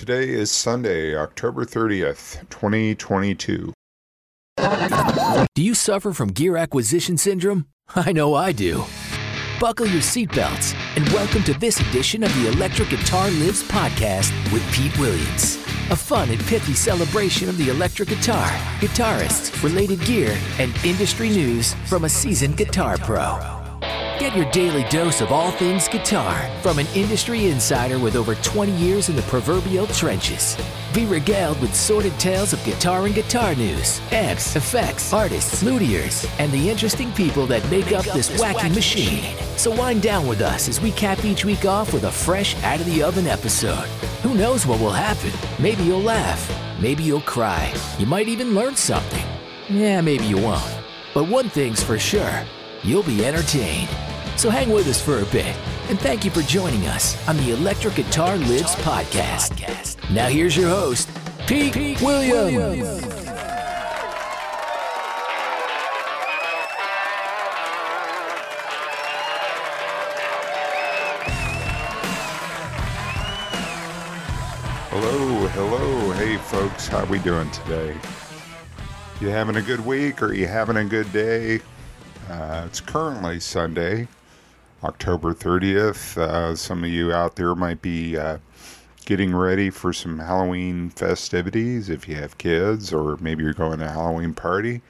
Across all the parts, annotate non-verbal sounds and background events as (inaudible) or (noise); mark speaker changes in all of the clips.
Speaker 1: Today is Sunday, October 30th, 2022.
Speaker 2: Do you suffer from gear acquisition syndrome? (laughs) I know I do. Buckle your seatbelts and welcome to this edition of the Electric Guitar Lives podcast with Pete Williams. A fun and pithy celebration of the electric guitar, guitarists, related gear, and industry news from a seasoned guitar pro. Get your daily dose of all things guitar from an industry insider with over 20 years in the proverbial trenches. Be regaled with sordid tales of guitar and guitar news, amps, effects, artists, luthiers, and the interesting people that make up this wacky machine. So wind down with us as we cap each week off with a fresh, out of the oven episode. Who knows what will happen? Maybe you'll laugh. Maybe you'll cry. You might even learn something. Yeah, maybe you won't. But one thing's for sure you'll be entertained. So hang with us for a bit, and thank you for joining us on the Electric Guitar Lives podcast. Now here's your host, Pete, Pete Williams. Williams.
Speaker 1: Hello, hello, hey folks, how we doing today? You having a good week or you having a good day? Uh, it's currently Sunday, October 30th. Uh, some of you out there might be uh, getting ready for some Halloween festivities if you have kids, or maybe you're going to a Halloween party.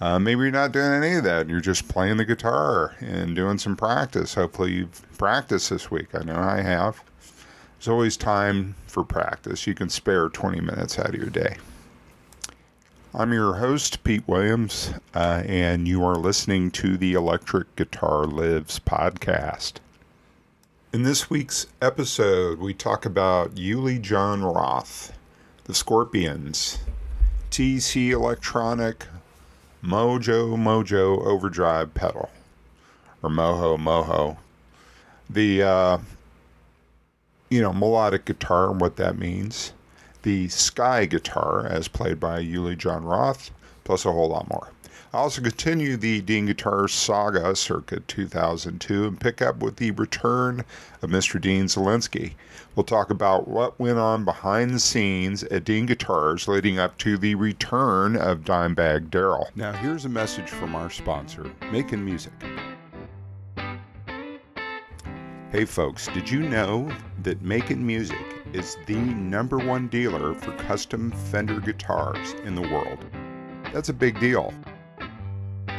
Speaker 1: Uh, maybe you're not doing any of that and you're just playing the guitar and doing some practice. Hopefully, you've practiced this week. I know I have. There's always time for practice. You can spare 20 minutes out of your day. I'm your host, Pete Williams, uh, and you are listening to the Electric Guitar Lives podcast. In this week's episode, we talk about Uli Jon Roth, the Scorpions, TC Electronic, Mojo Mojo Overdrive pedal, or Moho Moho. The, uh, you know, melodic guitar and what that means the Sky guitar, as played by Uli Jon Roth, plus a whole lot more. I also continue the Dean Guitar saga circa 2002 and pick up with the return of Mr. Dean Zelinsky. We'll talk about what went on behind the scenes at Dean Guitars leading up to the return of Dimebag Darrell. Now, here's a message from our sponsor, Make'n Music. Hey folks, did you know that Make'n Music is the number one dealer for custom Fender guitars in the world? That's a big deal.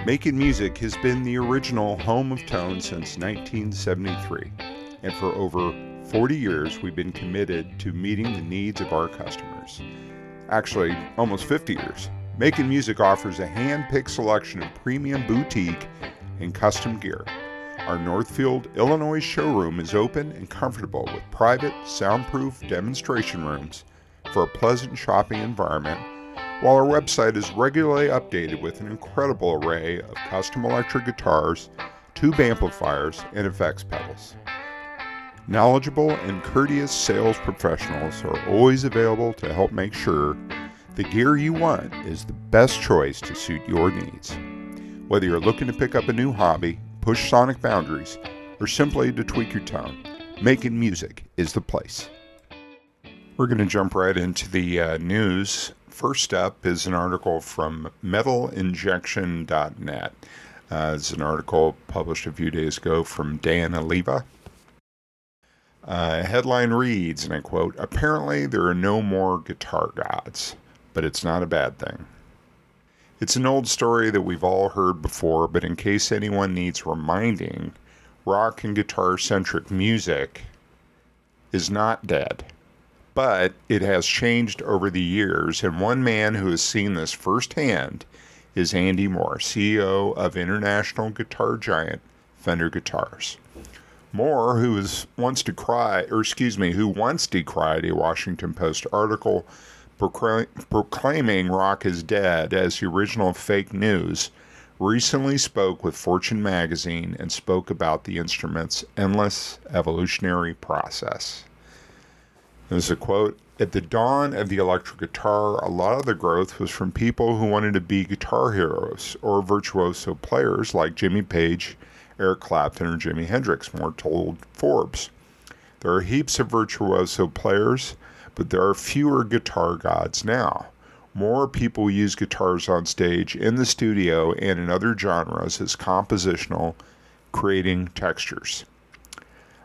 Speaker 1: Make'n Music has been the original home of tone since 1973, and for over 40 years we've been committed to meeting the needs of our customers. Actually, almost 50 years. Make'n Music offers a hand picked selection of premium boutique and custom gear our Northfield, Illinois showroom is open and comfortable with private, soundproof demonstration rooms for a pleasant shopping environment, while our website is regularly updated with an incredible array of custom electric guitars, tube amplifiers, and effects pedals. Knowledgeable and courteous sales professionals are always available to help make sure the gear you want is the best choice to suit your needs. Whether you're looking to pick up a new hobby, push sonic boundaries, or simply to tweak your tone, Make'n Music is the place. We're going to jump right into the uh, news. First up is an article from metalinjection.net. Uh, it's an article published a few days ago from Dan Oliva. Uh, headline reads, and I quote Apparently, there are no more guitar gods, but it's not a bad thing. It's an old story that we've all heard before, but in case anyone needs reminding, rock and guitar centric music is not dead. But it has changed over the years, and one man who has seen this firsthand is Andy Moore, CEO of international guitar giant Fender Guitars. Moore, who was once decried, or excuse me, who once decried a Washington Post article proclaiming rock is dead as the original fake news, recently spoke with Fortune magazine and spoke about the instrument's endless evolutionary process. There's a quote At the dawn of the electric guitar, a lot of the growth was from people who wanted to be guitar heroes or virtuoso players like Jimmy Page, Eric Clapton, or Jimi Hendrix, more told Forbes. There are heaps of virtuoso players but there are fewer guitar gods now. More people use guitars on stage, in the studio, and in other genres as compositional, creating textures.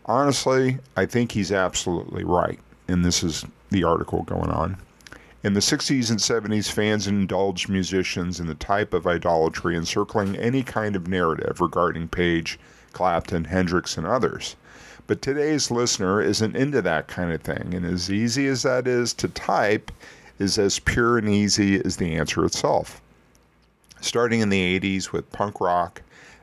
Speaker 1: Honestly, I think he's absolutely right, and this is the article going on. In the 60s and 70s, fans indulged musicians in the type of idolatry encircling any kind of narrative regarding Page, Clapton, Hendrix, and others. But today's listener isn't into that kind of thing, and as easy as that is to type, is as pure and easy as the answer itself. Starting in the 80s with punk rock,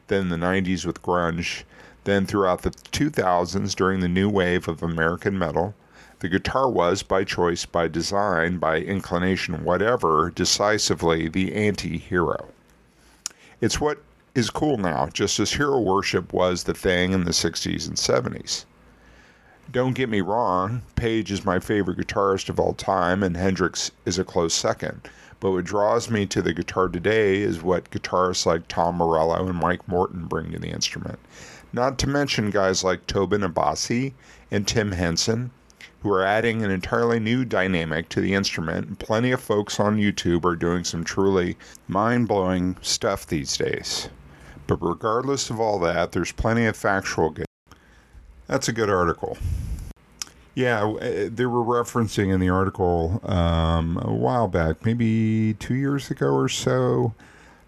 Speaker 1: then the 90s with grunge, then throughout the 2000s during the new wave of American metal, the guitar was, by choice, by design, by inclination, whatever, decisively the anti hero. It's what is cool now, just as hero worship was the thing in the 60s and 70s. Don't get me wrong, Page is my favorite guitarist of all time, and Hendrix is a close second. But what draws me to the guitar today is what guitarists like Tom Morello and Mike Morton bring to the instrument. Not to mention guys like Tosin Abasi and Tim Henson, who are adding an entirely new dynamic to the instrument. Plenty of folks on YouTube are doing some truly mind blowing stuff these days. But regardless of all that, there's plenty of factual that's a good article. Yeah, uh, they were referencing in the article um, a while back, maybe two years ago or so.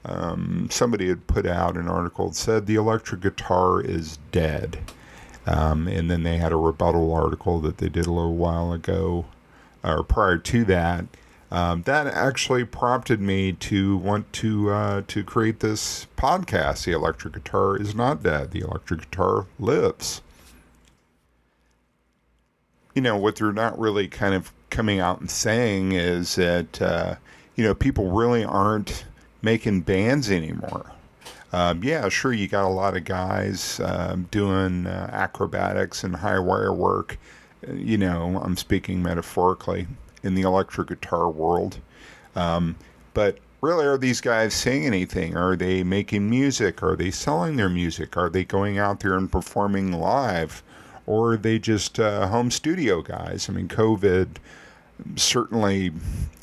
Speaker 1: Um, somebody had put out an article that said the electric guitar is dead. Um, and then they had a rebuttal article that they did a little while ago, or prior to that. Um, that actually prompted me to want to uh, to create this podcast. The electric guitar is not dead. The electric guitar lives you know, what they're not really kind of coming out and saying is that, uh, you know, people really aren't making bands anymore. Um, yeah, sure, you got a lot of guys um, doing uh, acrobatics and high wire work. You know, I'm speaking metaphorically in the electric guitar world. Um, but really, are these guys saying anything? Are they making music? Are they selling their music? Are they going out there and performing live? or are they just uh, home studio guys? I mean, COVID certainly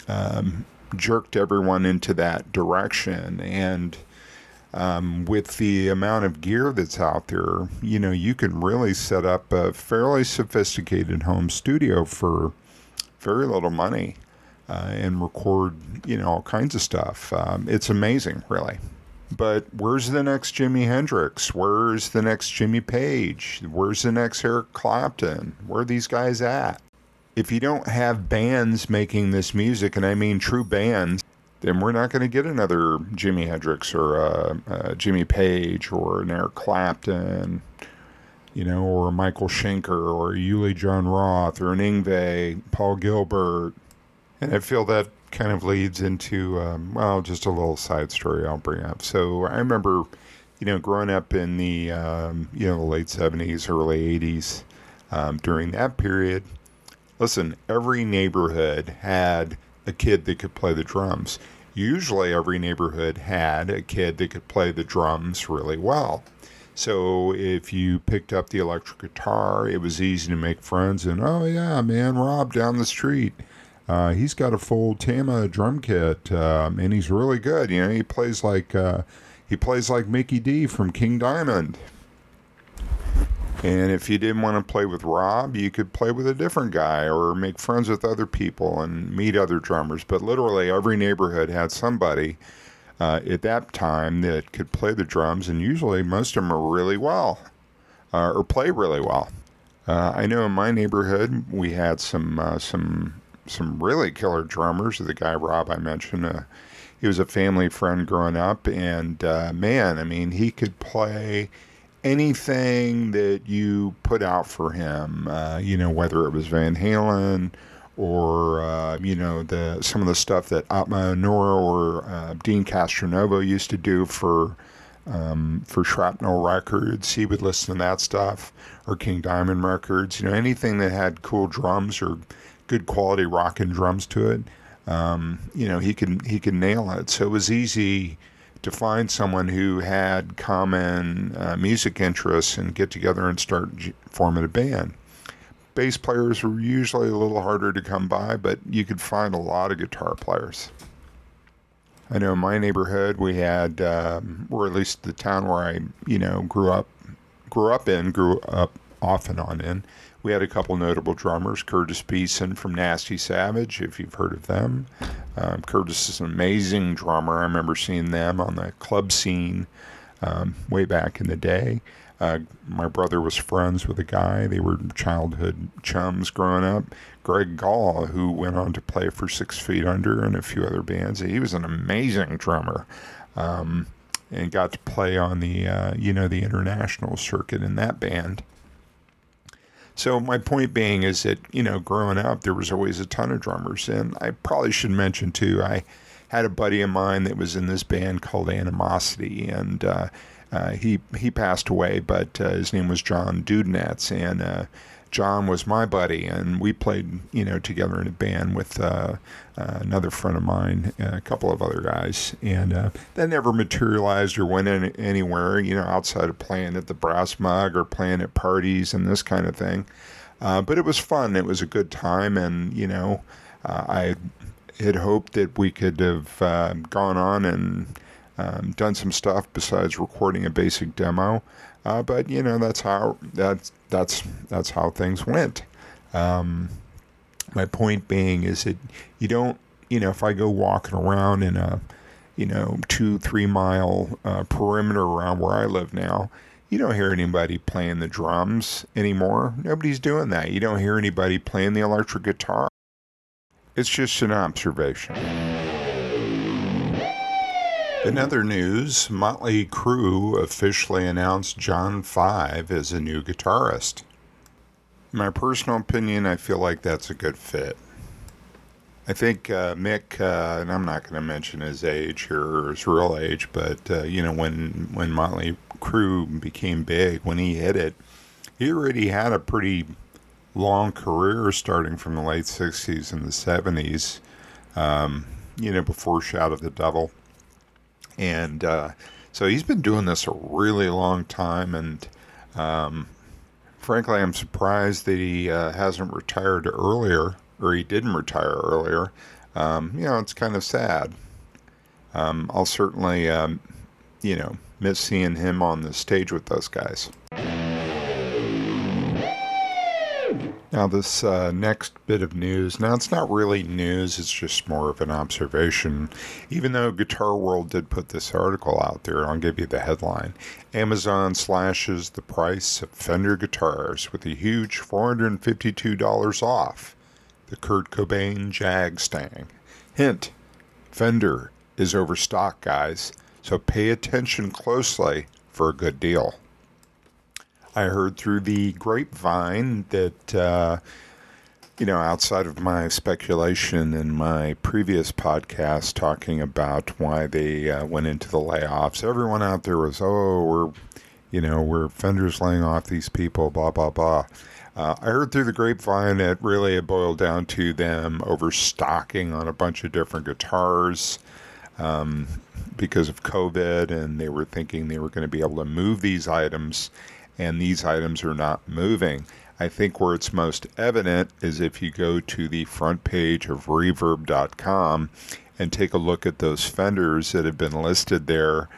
Speaker 1: um, jerked everyone into that direction. And um, with the amount of gear that's out there, you know, you can really set up a fairly sophisticated home studio for very little money uh, and record, you know, all kinds of stuff. Um, it's amazing, really. But where's the next Jimi Hendrix? Where's the next Jimmy Page? Where's the next Eric Clapton? Where are these guys at? If you don't have bands making this music, and I mean true bands, then we're not going to get another Jimi Hendrix or a, a Jimmy Page or an Eric Clapton, you know, or Michael Schenker or a Uli Jon Roth or an Yngwie, Paul Gilbert. And I feel that kind of leads into, um, well, just a little side story I'll bring up. So I remember, you know, growing up in the, um, you know, late 70s, early 80s, um, during that period, listen, every neighborhood had a kid that could play the drums. Usually, every neighborhood had a kid that could play the drums really well. So if you picked up the electric guitar, it was easy to make friends. And oh yeah, man, Rob down the street, uh, he's got a full Tama drum kit, um, and he's really good. You know, he plays like uh, he plays like Mikkey Dee from King Diamond. And if you didn't want to play with Rob, you could play with a different guy or make friends with other people and meet other drummers. But literally, every neighborhood had somebody uh, at that time that could play the drums, and usually most of them are really well uh, or play really well. Uh, I know in my neighborhood we had some uh, some some really killer drummers. The guy Rob I mentioned, uh, he was a family friend growing up, and uh, man, I mean, he could play anything that you put out for him. You know, whether it was Van Halen or uh, you know the some of the stuff that Atma Anur or uh, Deen Castronovo used to do for. Um, for Shrapnel Records, he would listen to that stuff, or King Diamond Records. You know, anything that had cool drums or good quality rock and drums to it, um, you know, he can he can nail it. So it was easy to find someone who had common uh, music interests and get together and start forming a band. Bass players were usually a little harder to come by, but you could find a lot of guitar players. I know in my neighborhood we had, um, or at least the town where I, you know, grew up, grew up in, grew up off and on in. We had a couple notable drummers, Curtis Beeson from Nasty Savage, if you've heard of them. Um, Curtis is an amazing drummer. I remember seeing them on the club scene um, way back in the day. Uh, my brother was friends with a guy. They were childhood chums growing up. Greg Gall, who went on to play for Six Feet Under and a few other bands. He was an amazing drummer. Um, and got to play on the uh, you know the international circuit in that band. So my point being is that you know, growing up, there was always a ton of drummers, and I probably should mention too. I had a buddy of mine that was in this band called Animosity, and uh, uh, he he passed away, but uh, his name was John Dudenetz, and uh, John was my buddy, and we played, you know, together in a band with uh, uh, another friend of mine, a couple of other guys, and uh, that never materialized or went in anywhere, you know, outside of playing at the Brass Mug or playing at parties and this kind of thing. Uh, but it was fun. It was a good time, and you know, uh, I had hoped that we could have uh, gone on and um, done some stuff besides recording a basic demo. Uh, but you know that's how that's that's that's how things went. Um, my point being is that you don't you know if I go walking around in a you know two three mile uh, perimeter around where I live now. You don't hear anybody playing the drums anymore. Nobody's doing that. You don't hear anybody playing the electric guitar. It's just an observation. In other news, Motley Crue officially announced John Five as a new guitarist. In my personal opinion, I feel like that's a good fit. I think uh, Mick, uh, and I'm not going to mention his age here or his real age, but uh, you know when when Motley Crue became big, when he hit it, he already had a pretty long career starting from the late '60s and the '70s. Um, you know, before Shout at the Devil and uh, so he's been doing this a really long time. And um, frankly, I'm surprised that he uh, hasn't retired earlier, or he didn't retire earlier. Um, you know, it's kind of sad. Um, I'll certainly, um, you know, miss seeing him on the stage with those guys. Now, this uh, next bit of news, now it's not really news, it's just more of an observation. Even though Guitar World did put this article out there, I'll give you the headline Amazon slashes the price of Fender guitars with a huge $452 off the Kurt Cobain Jag Stang. Hint Fender is overstocked, guys, so pay attention closely for a good deal. I heard through the grapevine that, uh, you know, outside of my speculation in my previous podcast talking about why they uh, went into the layoffs, everyone out there was, oh, we're, you know, we're Fender's laying off these people, blah, blah, blah. Uh, I heard through the grapevine that really it boiled down to them overstocking on a bunch of different guitars. Um, because of COVID, and they were thinking they were going to be able to move these items and these items are not moving. I think where it's most evident is if you go to the front page of reverb.com and take a look at those fenders that have been listed there,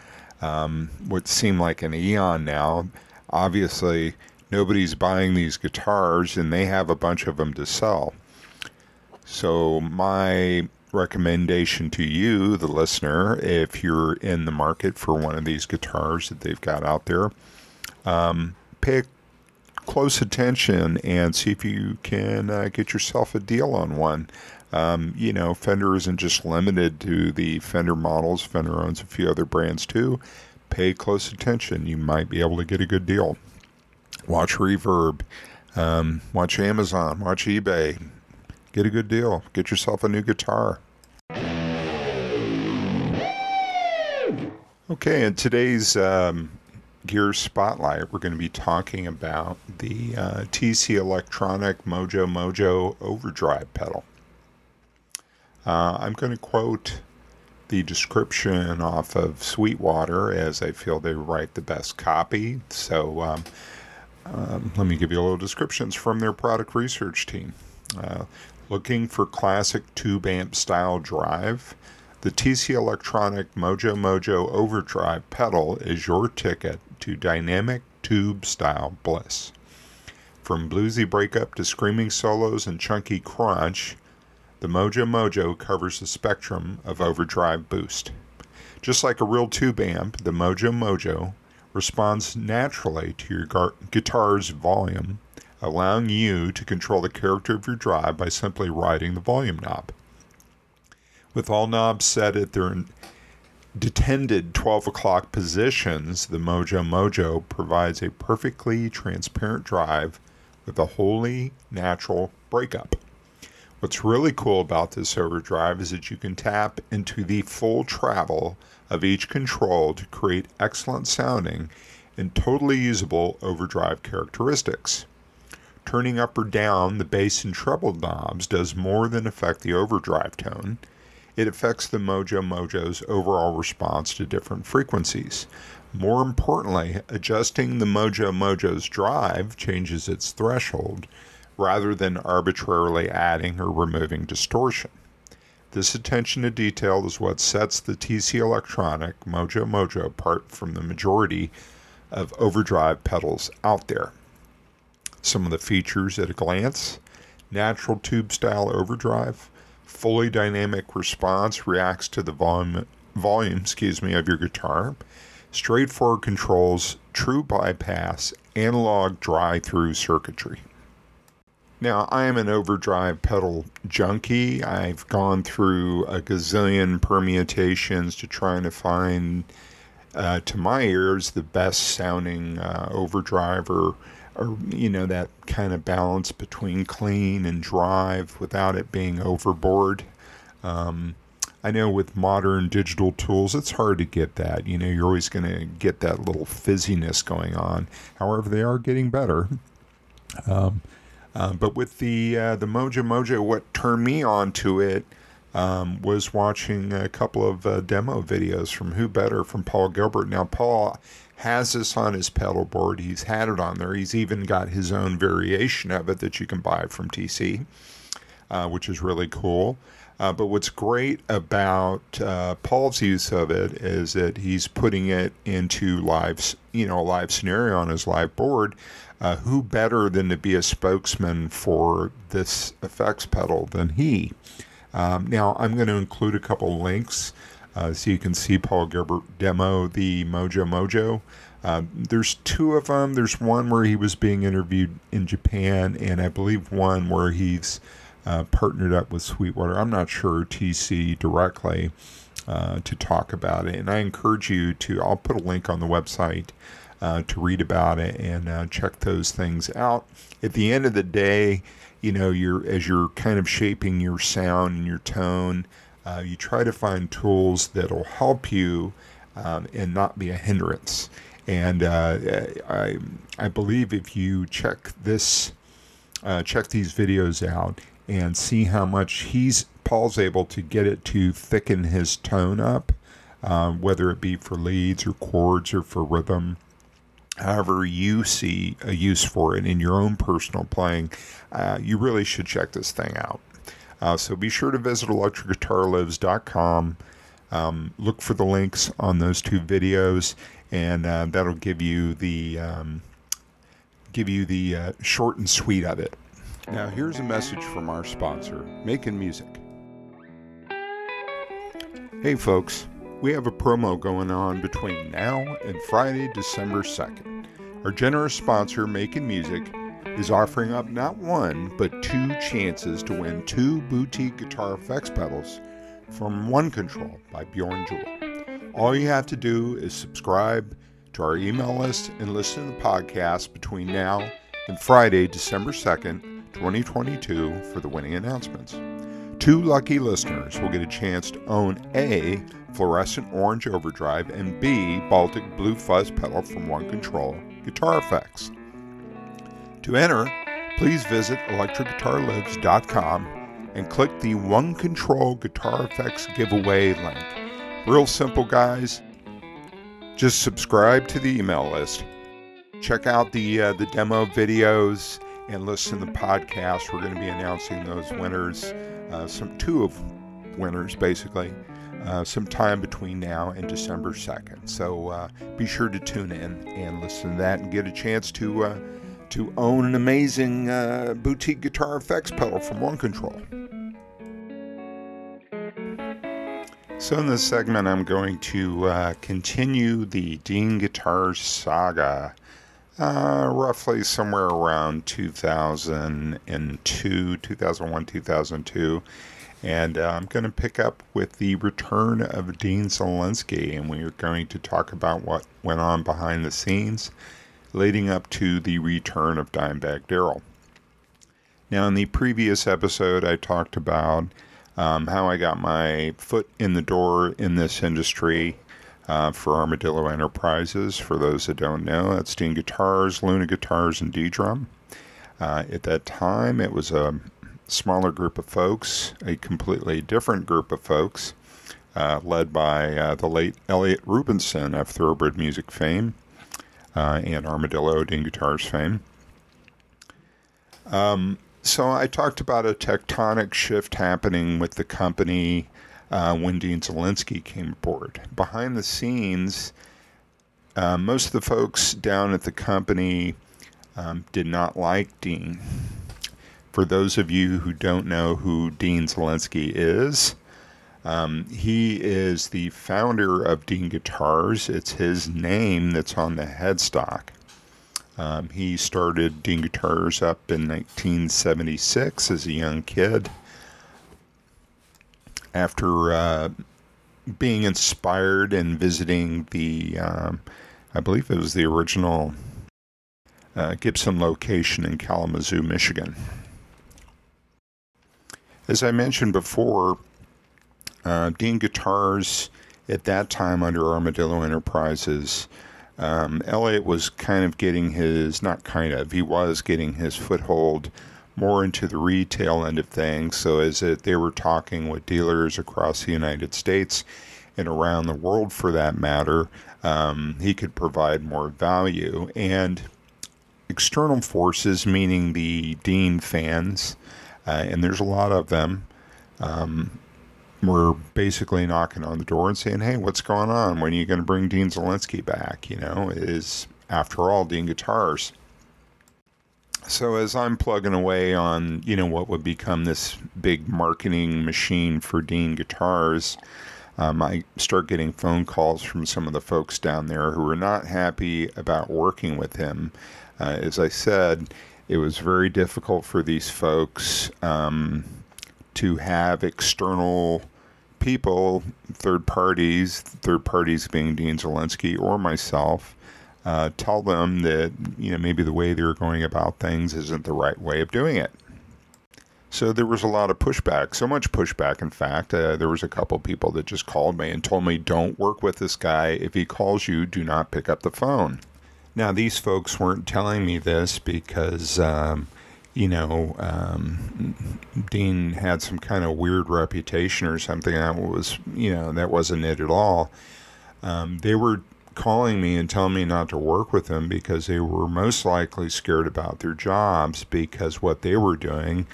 Speaker 1: um, what seem like an eon now. Obviously, nobody's buying these guitars and they have a bunch of them to sell. So, my recommendation to you, the listener, if you're in the market for one of these guitars that they've got out there, um, pay close attention and see if you can uh, get yourself a deal on one. Um, you know, Fender isn't just limited to the Fender models, Fender owns a few other brands too. Pay close attention. You might be able to get a good deal. Watch Reverb, um, watch Amazon, watch eBay. Get a good deal. Get yourself a new guitar. Okay, in today's um, Gear Spotlight, we're going to be talking about the uh, TC Electronic Mojo Mojo Overdrive pedal. Uh, I'm going to quote the description off of Sweetwater as I feel they write the best copy. So, um, Um, let me give you a little descriptions from their product research team. Uh, looking for classic tube amp style drive? The TC Electronic Mojo Mojo Overdrive pedal is your ticket to dynamic tube style bliss. From bluesy breakup to screaming solos and chunky crunch, the Mojo Mojo covers the spectrum of overdrive boost. Just like a real tube amp, the Mojo Mojo responds naturally to your gar- guitar's volume, allowing you to control the character of your drive by simply riding the volume knob. With all knobs set at their detented 12 o'clock positions, the Mojo Mojo provides a perfectly transparent drive with a wholly natural breakup. What's really cool about this overdrive is that you can tap into the full travel of each control to create excellent sounding and totally usable overdrive characteristics. Turning up or down the bass and treble knobs does more than affect the overdrive tone. It affects the Mojo Mojo's overall response to different frequencies. More importantly, adjusting the Mojo Mojo's drive changes its threshold rather than arbitrarily adding or removing distortion. This attention to detail is what sets the TC Electronic Mojo Mojo apart from the majority of overdrive pedals out there. Some of the features at a glance natural tube style overdrive, fully dynamic response reacts to the volume, volume excuse me, of your guitar, straightforward controls, true bypass, analog drive through circuitry. Now, I am an overdrive pedal junkie. I've gone through a gazillion permutations to try to find, uh, to my ears, the best sounding uh, overdrive or, or, you know, that kind of balance between clean and drive without it being overboard. Um, I know with modern digital tools, it's hard to get that. You know, you're always going to get that little fizziness going on. However, they are getting better. Um, uh, but with the uh, the Mojo Mojo, what turned me on to it um, was watching a couple of uh, demo videos from Who Better from Paul Gilbert. Now Paul has this on his pedal board. He's had it on there. He's even got his own variation of it that you can buy from TC, uh, which is really cool. Uh, but what's great about uh, Paul's use of it is that he's putting it into live, you know, a live scenario on his live board. Uh, who better than to be a spokesman for this effects pedal than he? Um, now, I'm going to include a couple links uh, so you can see Paul Gilbert demo the Mojo Mojo. Uh, there's two of them. There's one where he was being interviewed in Japan, and I believe one where he's uh, partnered up with Sweetwater. I'm not sure TC directly uh, to talk about it, and I encourage you to. I'll put a link on the website uh, to read about it and uh, check those things out. At the end of the day, you know, you're as you're kind of shaping your sound and your tone, uh, you try to find tools that'll help you um, and not be a hindrance. And uh, I, I believe if you check this, uh, check these videos out and see how much he's Paul's able to get it to thicken his tone up, uh, whether it be for leads or chords or for rhythm however you see a use for it in your own personal playing, uh, you really should check this thing out. Uh, so be sure to visit electricguitarlives.com. Um, look for the links on those two videos, and uh, that'll give you the um, give you the uh, short and sweet of it. Now, here's a message from our sponsor, Make'n Music. Hey, folks. We have a promo going on between now and Friday, December 2nd. Our generous sponsor, Make'n Music, is offering up not one, but two chances to win two boutique guitar effects pedals from One Control by Bjorn Juhl. All you have to do is subscribe to our email list and listen to the podcast between now and Friday, December 2nd, 2022, for the winning announcements. Two lucky listeners will get a chance to own A fluorescent orange overdrive, and B, Baltic blue fuzz pedal from One Control Guitar Effects. To enter, please visit electricguitarlives.com and click the One Control Guitar Effects giveaway link. Real simple, guys. Just subscribe to the email list check out the uh, the demo videos and listen to the podcast. We're going to be announcing those winners, uh, some two of winners basically, uh, sometime between now and December 2nd. So uh, be sure to tune in and listen to that and get a chance to uh, to own an amazing uh, boutique guitar effects pedal from One Control. So, in this segment, I'm going to uh, continue the Dean Guitars saga. Uh, roughly somewhere around 2002, 2001, 2002. And uh, I'm going to pick up with the return of Dean Zelinsky, and we are going to talk about what went on behind the scenes leading up to the return of Dimebag Darrell. Now, in the previous episode, I talked about um, how I got my foot in the door in this industry uh, for Armadillo Enterprises. For those that don't know, that's Dean Guitars, Luna Guitars, and ddrum. Uh, at that time, it was a smaller group of folks, a completely different group of folks, uh, led by uh, the late Elliot Rubinson of Thoroughbred Music fame and Armadillo Dean Guitars fame. Um, so I talked about a tectonic shift happening with the company uh, when Dean Zelinsky came aboard. Behind the scenes, uh, most of the folks down at the company um, did not like Dean. For those of you who don't know who Dean Zelinsky is, um, he is the founder of Dean Guitars. It's his name that's on the headstock. Um, he started Dean Guitars up in 1976 as a young kid after uh, being inspired and visiting the, um, I believe it was the original uh, Gibson location in Kalamazoo, Michigan. As I mentioned before, uh, Dean Guitars at that time under Armadillo Enterprises, um, Elliot was kind of getting his, not kind of, he was getting his foothold more into the retail end of things. So as it, they were talking with dealers across the United States and around the world for that matter, um, he could provide more value. And external forces, meaning the Dean fans, uh, and there's a lot of them, um, were basically knocking on the door and saying, "Hey, what's going on? When are you going to bring Dean Zelinsky back? You know, is after all Dean Guitars." So as I'm plugging away on, you know, what would become this big marketing machine for Dean Guitars, um, I start getting phone calls from some of the folks down there who are not happy about working with him. Uh, as I said, it was very difficult for these folks um, to have external people, third parties, third parties being Dean Zelinsky or myself, uh, tell them that you know maybe the way they're going about things isn't the right way of doing it. So there was a lot of pushback, so much pushback. In fact, uh, there was a couple people that just called me and told me, "Don't work with this guy. If he calls you, do not pick up the phone." Now these folks weren't telling me this because. Um, you know, um, Dean had some kind of weird reputation or something. That was, you know, that wasn't it at all. Um, they were calling me and telling me not to work with them because they were most likely scared about their jobs because what they were doing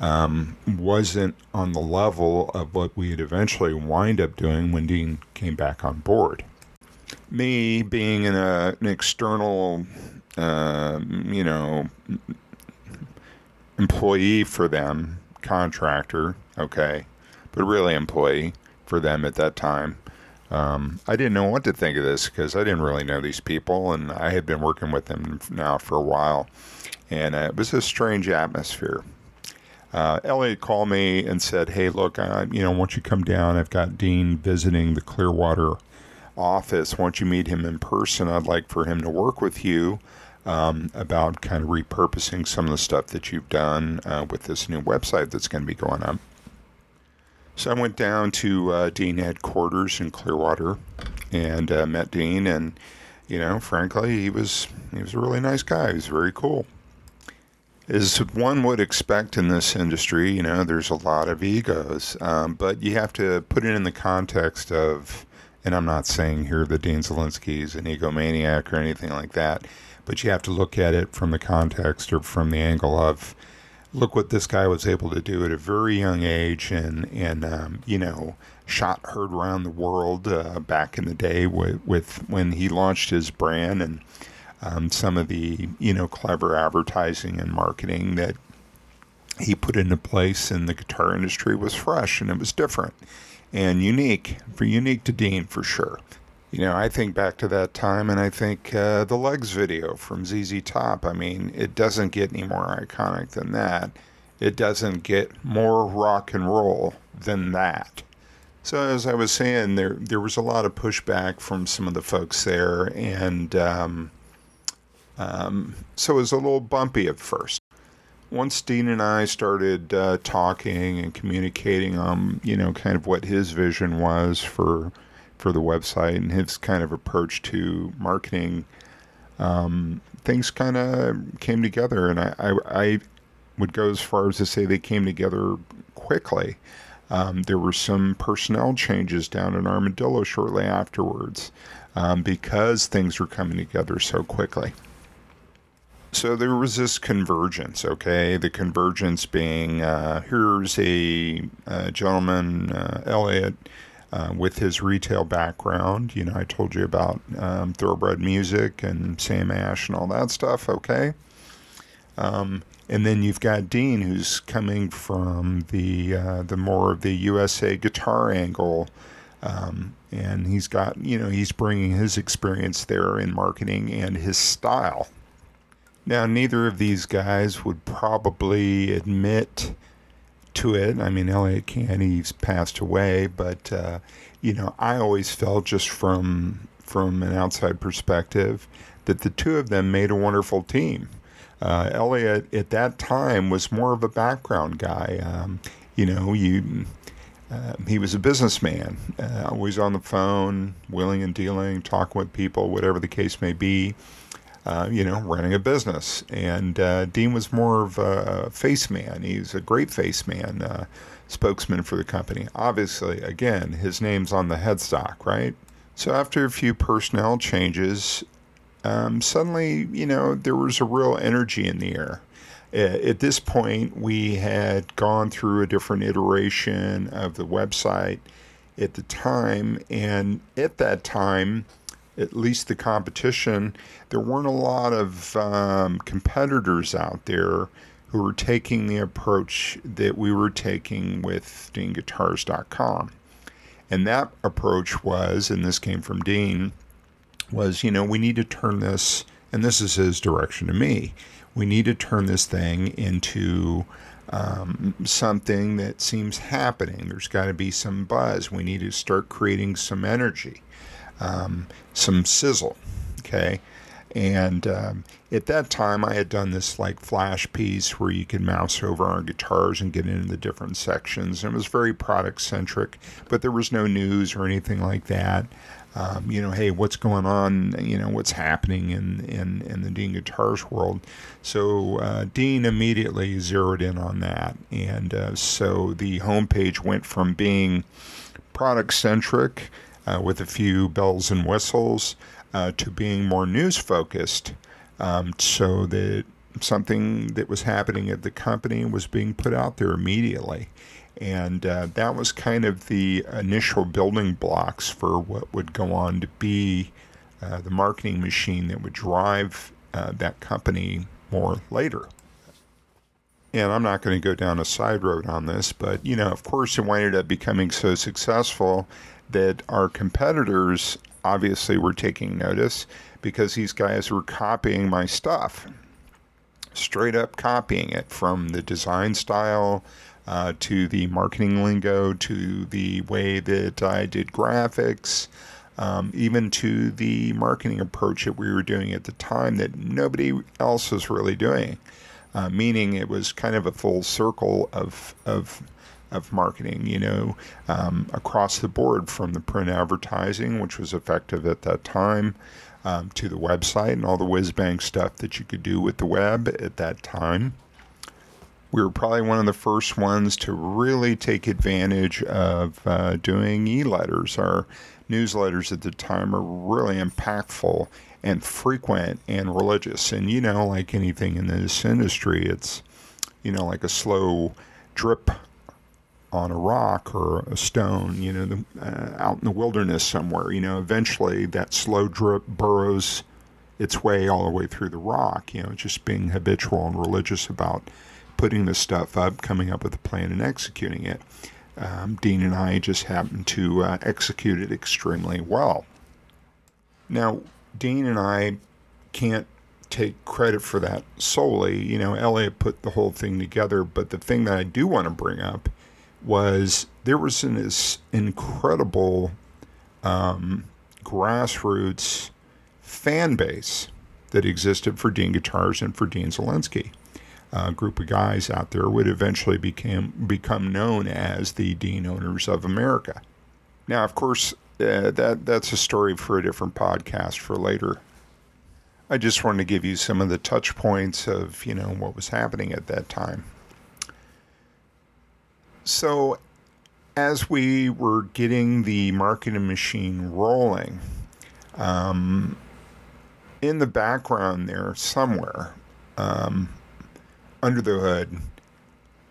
Speaker 1: um, wasn't on the level of what we'd eventually wind up doing when Dean came back on board. Me being in a, an external, uh, you know, employee for them, contractor, okay, but really employee for them at that time. Um, I didn't know what to think of this because I didn't really know these people, and I had been working with them now for a while, and uh, it was a strange atmosphere. Uh, Elliot called me and said, "Hey, look, I, you know, once you come down, I've got Dean visiting the Clearwater office. Once you meet him in person, I'd like for him to work with you." Um, about kind of repurposing some of the stuff that you've done uh, with this new website that's going to be going up. So I went down to uh, Dean headquarters in Clearwater and uh, met Dean, and you know, frankly, he was he was a really nice guy. He was very cool. As one would expect in this industry, you know, there's a lot of egos, um, but you have to put it in the context of, and I'm not saying here that Dean Zelinsky is an egomaniac or anything like that, but you have to look at it from the context or from the angle of look what this guy was able to do at a very young age and and um, you know shot heard around the world uh, back in the day with, with when he launched his brand and um, some of the you know clever advertising and marketing that he put into place in the guitar industry was fresh and it was different and unique for unique to Dean for sure. You know, I think back to that time and I think uh, the Legs video from ZZ Top. I mean, it doesn't get any more iconic than that. It doesn't get more rock and roll than that. So as I was saying, there there was a lot of pushback from some of the folks there, and um, um, so it was a little bumpy at first. Once Dean and I started uh, talking and communicating on, you know, kind of what his vision was for for the website and his kind of approach to marketing, um, things kind of came together. And I, I, I, would go as far as to say they came together quickly. Um, there were some personnel changes down in Armadillo shortly afterwards um, because things were coming together so quickly. So there was this convergence, okay? The convergence being uh, here's a, a gentleman, uh, Elliot, uh, with his retail background. You know, I told you about um, Thoroughbred Music and Sam Ash and all that stuff, okay? Um, and then you've got Dean, who's coming from the uh, the more of the USA guitar angle, um, and he's got you know he's bringing his experience there in marketing and his style. Now, neither of these guys would probably admit to it. I mean, Elliot Canny's passed away, but uh, you know, I always felt just from from an outside perspective that the two of them made a wonderful team. Uh, Elliot at that time was more of a background guy. Um, you know, you. Uh, he was a businessman, uh, always on the phone, willing and dealing, talking with people, whatever the case may be. Uh, you know, running a business. And uh, Dean was more of a face man. He's a great face man, uh, spokesman for the company. Obviously, again, his name's on the headstock, right? So after a few personnel changes, um, suddenly, you know, there was a real energy in the air. At this point, we had gone through a different iteration of the website at the time. And at that time, at least the competition, there weren't a lot of um, competitors out there who were taking the approach that we were taking with DeanGuitars.com. And that approach was, and this came from Dean, was, you know, we need to turn this, and this is his direction to me, we need to turn this thing into um, something that seems happening. There's got to be some buzz. We need to start creating some energy um, some sizzle. Okay. And um, at that time, I had done this like flash piece where you could mouse over our guitars and get into the different sections. And it was very product centric, but there was no news or anything like that. Um, you know, hey, what's going on? You know, what's happening in, in, in the Dean Guitars world. So uh, Dean immediately zeroed in on that. And uh, so the homepage went from being product centric uh, with a few bells and whistles uh, to being more news focused um, so that something that was happening at the company was being put out there immediately. And uh, that was kind of the initial building blocks for what would go on to be uh, the marketing machine that would drive uh, that company more later and I'm not going to go down a side road on this, but you know, of course, it ended up becoming so successful that our competitors obviously were taking notice because these guys were copying my stuff, straight up copying it from the design style uh, to the marketing lingo to the way that I did graphics. Um, even to the marketing approach that we were doing at the time that nobody else was really doing, uh, meaning it was kind of a full circle of, of of marketing, you know, um, across the board from the print advertising, which was effective at that time, um, to the website and all the whiz bang stuff that you could do with the web at that time. We were probably one of the first ones to really take advantage of uh, doing e letters. Our newsletters at the time are really impactful and frequent and religious. And you know, like anything in this industry, it's you know like a slow drip on a rock or a stone, you know, the, uh, out in the wilderness somewhere. You know, eventually that slow drip burrows its way all the way through the rock. You know, just being habitual and religious about putting this stuff up, coming up with a plan, and executing it. Um, Dean and I just happened to uh, execute it extremely well. Now, Dean and I can't take credit for that solely. You know, Elliot put the whole thing together, but the thing that I do want to bring up was there was this incredible um, grassroots fan base that existed for Dean Guitars and for Dean Zelinsky. A group of guys out there would eventually become become known as the Dean Owners of America. Now, of course, uh, that that's a story for a different podcast for later. I just wanted to give you some of the touch points of you know what was happening at that time. So, as we were getting the marketing machine rolling, um, in the background there somewhere, um, under the hood,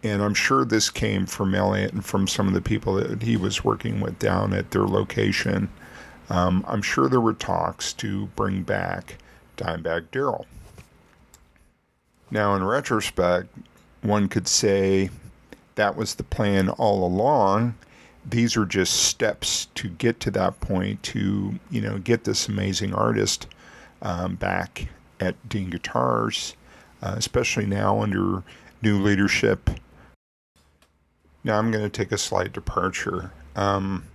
Speaker 1: and I'm sure this came from Elliot and from some of the people that he was working with down at their location. Um, I'm sure there were talks to bring back Dimebag Darrell. Now, in retrospect, one could say that was the plan all along. These are just steps to get to that point to, you know, get this amazing artist um, back at Dean Guitars, uh, especially now under new leadership. Now I'm going to take a slight departure. Um,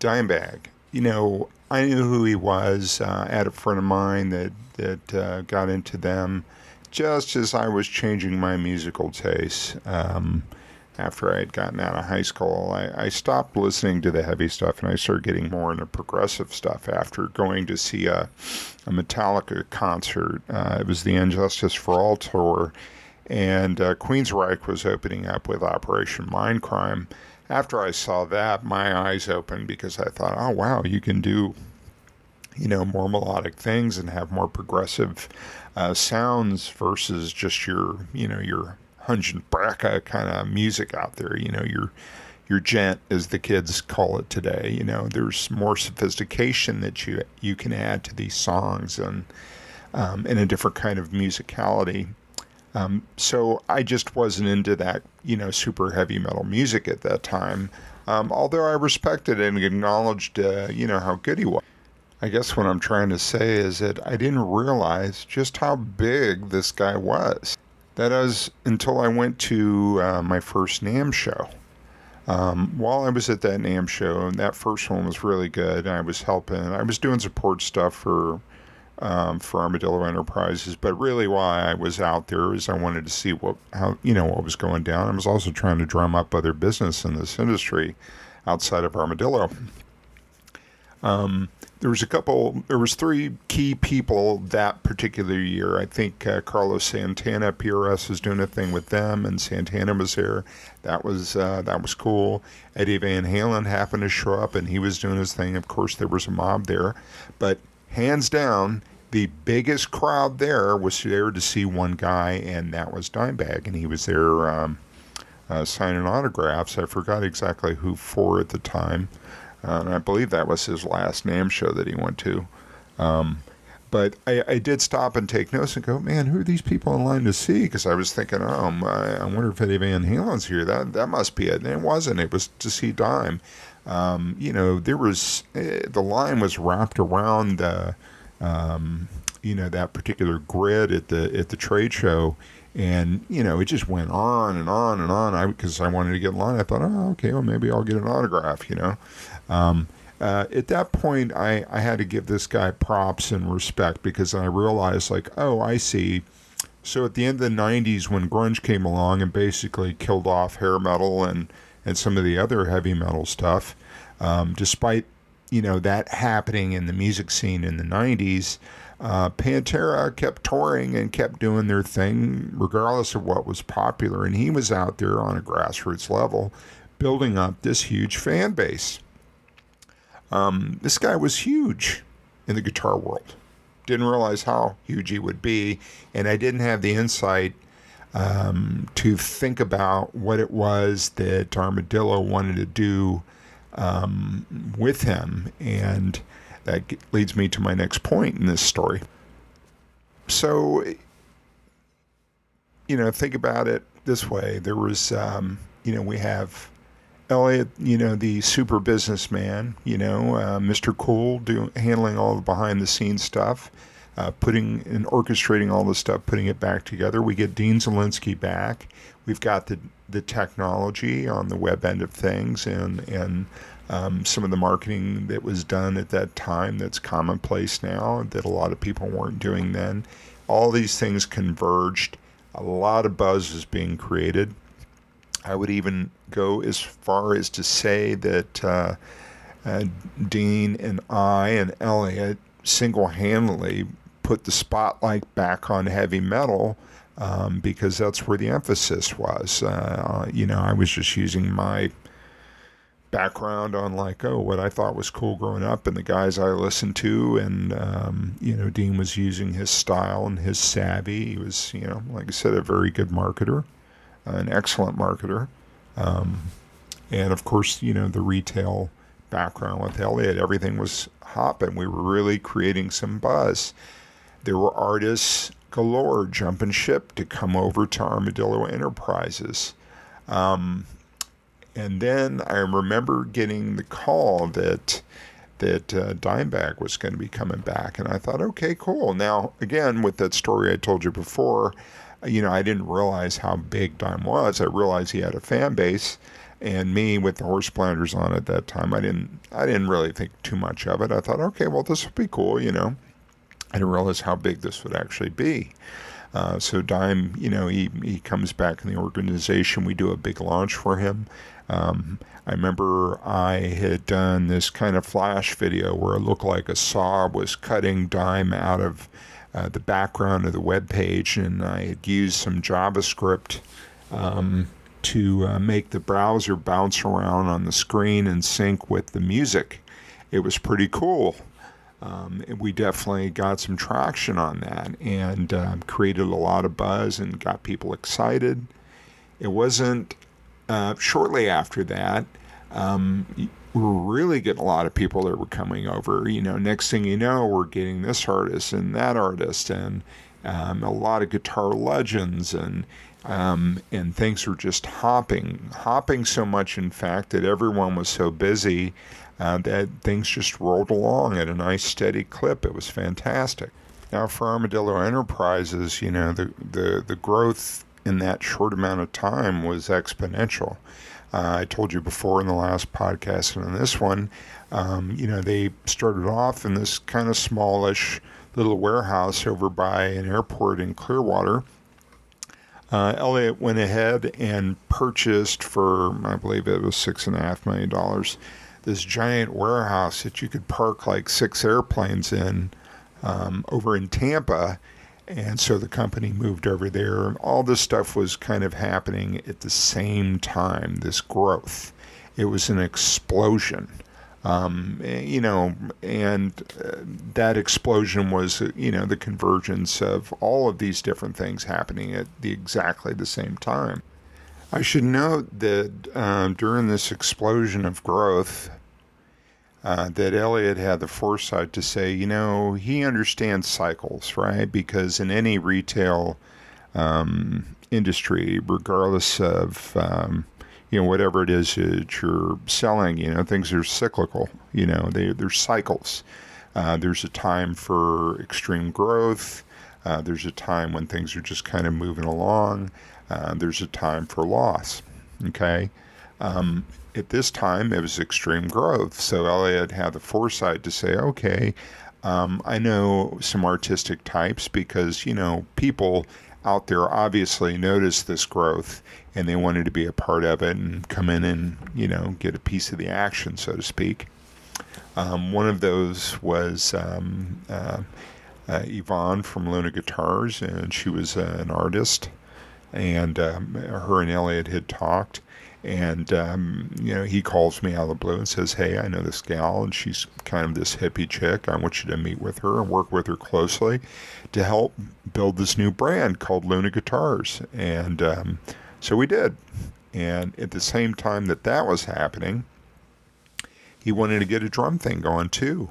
Speaker 1: Dimebag, you know, I knew who he was. Uh, I had a friend of mine that that uh, got into them just as I was changing my musical taste. Um, after I had gotten out of high school, I, I, stopped listening to the heavy stuff and I started getting more into progressive stuff after going to see a, a Metallica concert. Uh, it was the And Justice for All tour, and uh, Queensryche was opening up with Operation Mindcrime. After I saw that, my eyes opened because I thought, oh, wow, you can do you know, more melodic things and have more progressive uh, sounds versus just your, you know, your Hunjin Braka kind of music out there. You know, your your djent, as the kids call it today. You know, there's more sophistication that you you can add to these songs and um, and a different kind of musicality. Um, so I just wasn't into that, you know, super heavy metal music at that time. Um, although I respected and acknowledged, uh, you know, how good he was. I guess what I'm trying to say is that I didn't realize just how big this guy was. That is until I went to uh, my first NAMM show. Um, while I was at that NAMM show, and that first one was really good, I was helping, I was doing support stuff for um, for Armadillo Enterprises. But really, why I was out there is I wanted to see what how you know what was going down. I was also trying to drum up other business in this industry outside of Armadillo. Um, there was a couple there was three key people that particular year i think uh, carlos santana prs was doing a thing with them and santana was there that was uh, that was cool eddie van halen happened to show up and he was doing his thing of course there was a mob there but hands down the biggest crowd there was there to see one guy and that was dimebag and he was there um, uh, signing autographs i forgot exactly who for at the time uh, and I believe that was his last NAMM show that he went to. Um, but I, I, did stop and take notes and go, man, who are these people in line to see? Because I was thinking, oh, I, I wonder if Eddie Van Halen's here. That that must be it. And it wasn't. It was to see Dime. Um, you know, there was uh, the line was wrapped around the, um, you know, that particular grid at the at the trade show, and you know, it just went on and on and on. I because I wanted to get in line. I thought, oh, okay, well, maybe I'll get an autograph. You know. Um, uh, at that point, I, I had to give this guy props and respect because I realized, like, oh, I see. So at the end of the 90s, when grunge came along and basically killed off hair metal and, and some of the other heavy metal stuff, um, despite you know that happening in the music scene in the 90s, uh, Pantera kept touring and kept doing their thing regardless of what was popular. And he was out there on a grassroots level building up this huge fan base. Um, this guy was huge in the guitar world. Didn't realize how huge he would be, and I didn't have the insight um, to think about what it was that Armadillo wanted to do um, with him. And that leads me to my next point in this story. So, you know, think about it this way there was, um, you know, we have Elliot, you know, the super businessman, you know, uh, Mr. Cool, doing handling all the behind the scenes stuff, uh, putting and orchestrating all the stuff, putting it back together. We get Dean Zelinsky back. We've got the the technology on the web end of things, and and um, some of the marketing that was done at that time that's commonplace now that a lot of people weren't doing then. All these things converged. A lot of buzz is being created I would even go as far as to say that uh, uh, Dean and I and Elliot single handedly put the spotlight back on heavy metal um, because that's where the emphasis was. Uh, you know, I was just using my background on like oh what I thought was cool growing up and the guys I listened to and um, you know Dean was using his style and his savvy he was you know like I said a very good marketer an excellent marketer. Um, and of course, you know, the retail background with Elliot, everything was hopping. We were really creating some buzz. There were artists galore jumping ship to come over to Armadillo Enterprises. Um, and then I remember getting the call that that uh, Dimebag was going to be coming back, and I thought, okay, cool. Now, again, with that story I told you before, you know, I didn't realize how big Dime was. I realized he had a fan base, and me with the horse blinders on at that time, I didn't, I didn't really think too much of it. I thought, okay, well, this will be cool, you know. I didn't realize how big this would actually be. Uh, so Dime, you know, he he comes back in the organization. We do a big launch for him. Um, I remember I had done this kind of flash video where it looked like a saw was cutting Dime out of uh, the background of the web page, and I had used some JavaScript um, to uh, make the browser bounce around on the screen and sync with the music. It was pretty cool. Um, we definitely got some traction on that and uh, created a lot of buzz and got people excited. It wasn't uh, shortly after that. Um, we're really getting a lot of people that were coming over. You know, next thing you know, we're getting this artist and that artist and um, a lot of guitar legends and um, and things were just hopping, hopping so much, in fact, that everyone was so busy uh, that things just rolled along at a nice steady clip. It was fantastic. Now, for Armadillo Enterprises, you know, the, the, the growth in that short amount of time was exponential. Uh, I told you before in the last podcast and in this one, um, you know, they started off in this kind of smallish little warehouse over by an airport in Clearwater. Uh, Elliot went ahead and purchased for, I believe it was six and a half million dollars, this giant warehouse that you could park like six airplanes in um, over in Tampa and so the company moved over there. All this stuff was kind of happening at the same time, this growth. It was an explosion. Um, you know, and uh, that explosion was, you know, the convergence of all of these different things happening at the exactly the same time. I should note that uh, during this explosion of growth, uh, that Elliot had the foresight to say, you know, he understands cycles, right? Because in any retail um, industry, regardless of um, you know whatever it is that you're selling, you know, things are cyclical. You know, they there's cycles. Uh, there's a time for extreme growth. Uh, there's a time when things are just kind of moving along. Uh, there's a time for loss. Okay. Um, at this time, it was extreme growth. So Elliot had the foresight to say, okay, um, I know some artistic types because, you know, people out there obviously noticed this growth and they wanted to be a part of it and come in and, you know, get a piece of the action, so to speak. Um, one of those was um, uh, uh, Yvonne from Luna Guitars, and she was uh, an artist. And um, her and Elliot had talked And, um, you know, he calls me out of the blue and says, Hey, I know this gal, and she's kind of this hippie chick. I want you to meet with her and work with her closely to help build this new brand called Luna Guitars. And um, so we did. And at the same time that that was happening, he wanted to get a drum thing going too.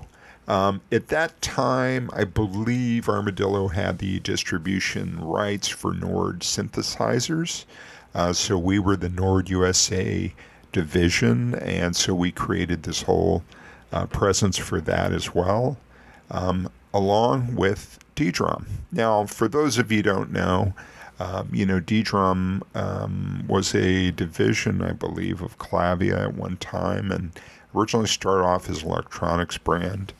Speaker 1: Um, at that time, I believe Armadillo had the distribution rights for Nord synthesizers. Uh, so we were the Nord USA division, and so we created this whole uh, presence for that as well, um, along with ddrum. Now, for those of you don't know, um, you know, ddrum um, was a division, I believe, of Clavia at one time, and originally started off as electronics brand,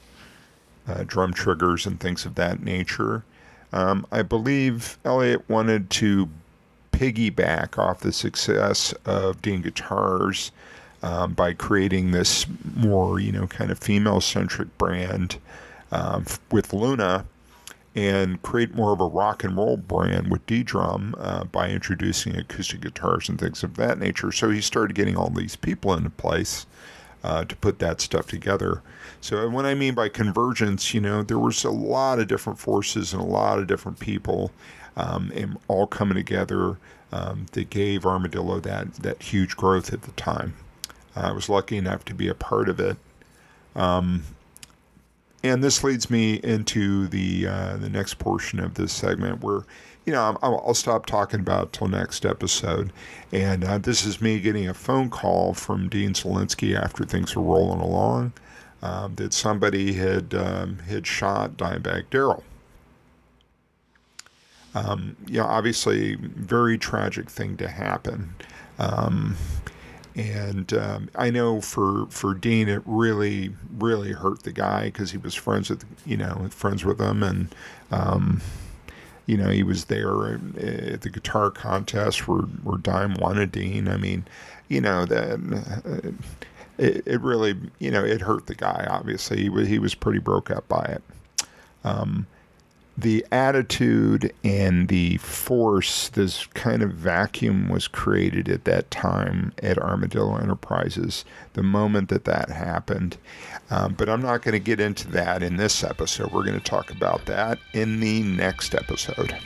Speaker 1: uh, drum triggers and things of that nature. Um, I believe Elliot wanted to piggyback off the success of Dean Guitars um, by creating this more, you know, kind of female centric brand um, with Luna and create more of a rock and roll brand with ddrum uh, by introducing acoustic guitars and things of that nature. So he started getting all these people into place uh, to put that stuff together. So when I mean by convergence, you know, there was a lot of different forces and a lot of different people, um, and all coming together um, that gave Armadillo that that huge growth at the time. I was lucky enough to be a part of it. Um, and this leads me into the uh, the next portion of this segment where you know, I'll, I'll stop talking about till next episode. And uh, this is me getting a phone call from Dean Zelinsky after things were rolling along um, that somebody had um, had shot Dimebag Darrell. Um, you know, obviously, very tragic thing to happen. Um, and um, I know for for Dean, it really really hurt the guy because he was friends with you know friends with him, and um, you know, he was there at the guitar contest where, where Dime a Dean. I mean, you know, that uh, it, it really, you know, it hurt the guy, obviously. He was, he was pretty broke up by it. Um, the attitude and the force, this kind of vacuum was created at that time at Armadillo Enterprises, the moment that that happened. Um, but I'm not going to get into that in this episode. We're going to talk about that in the next episode.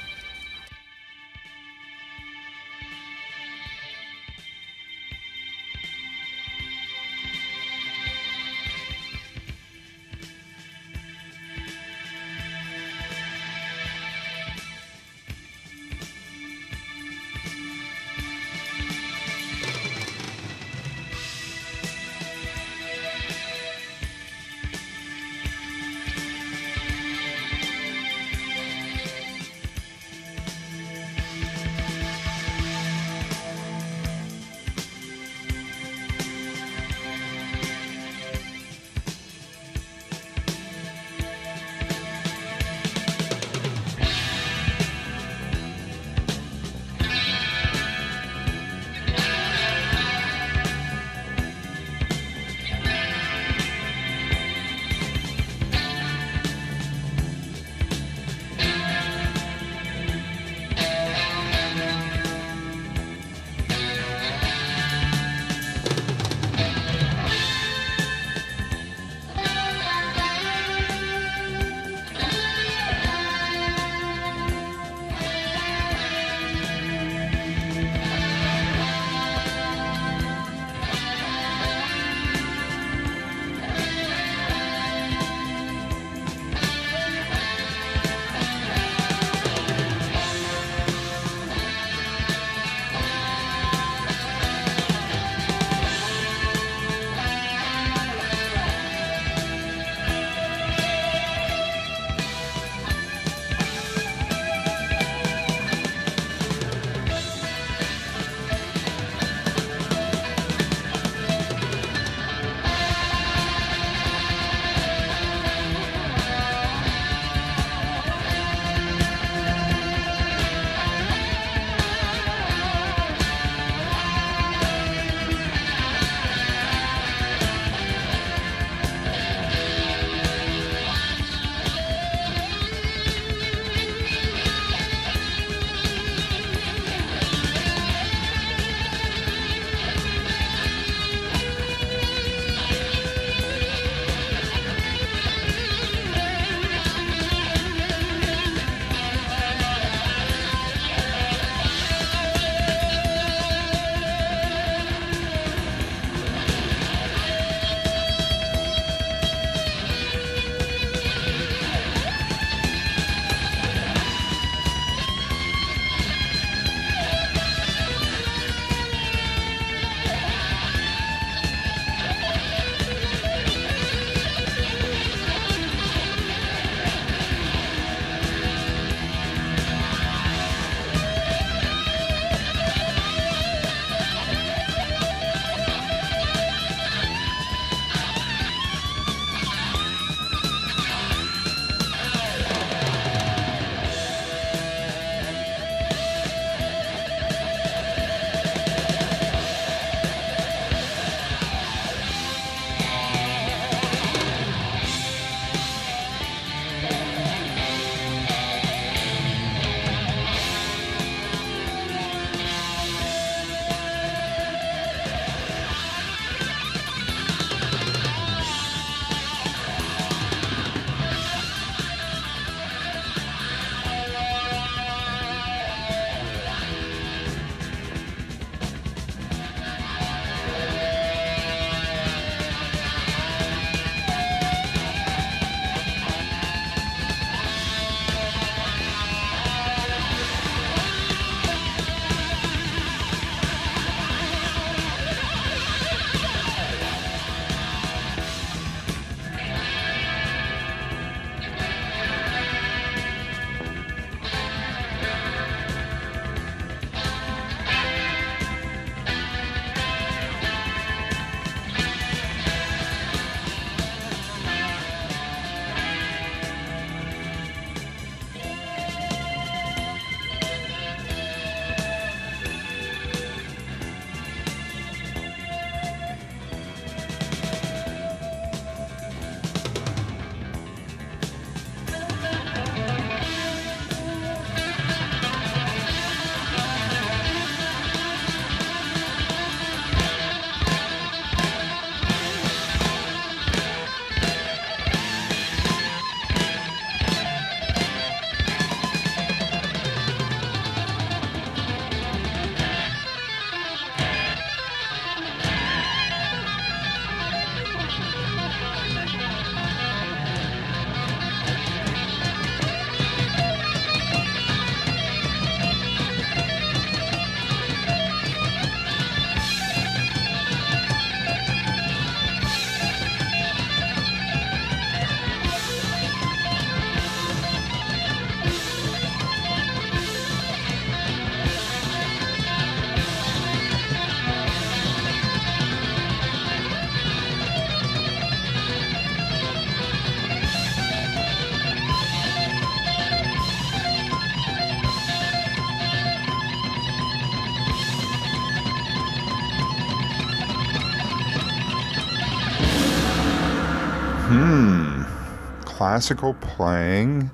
Speaker 1: Classical playing.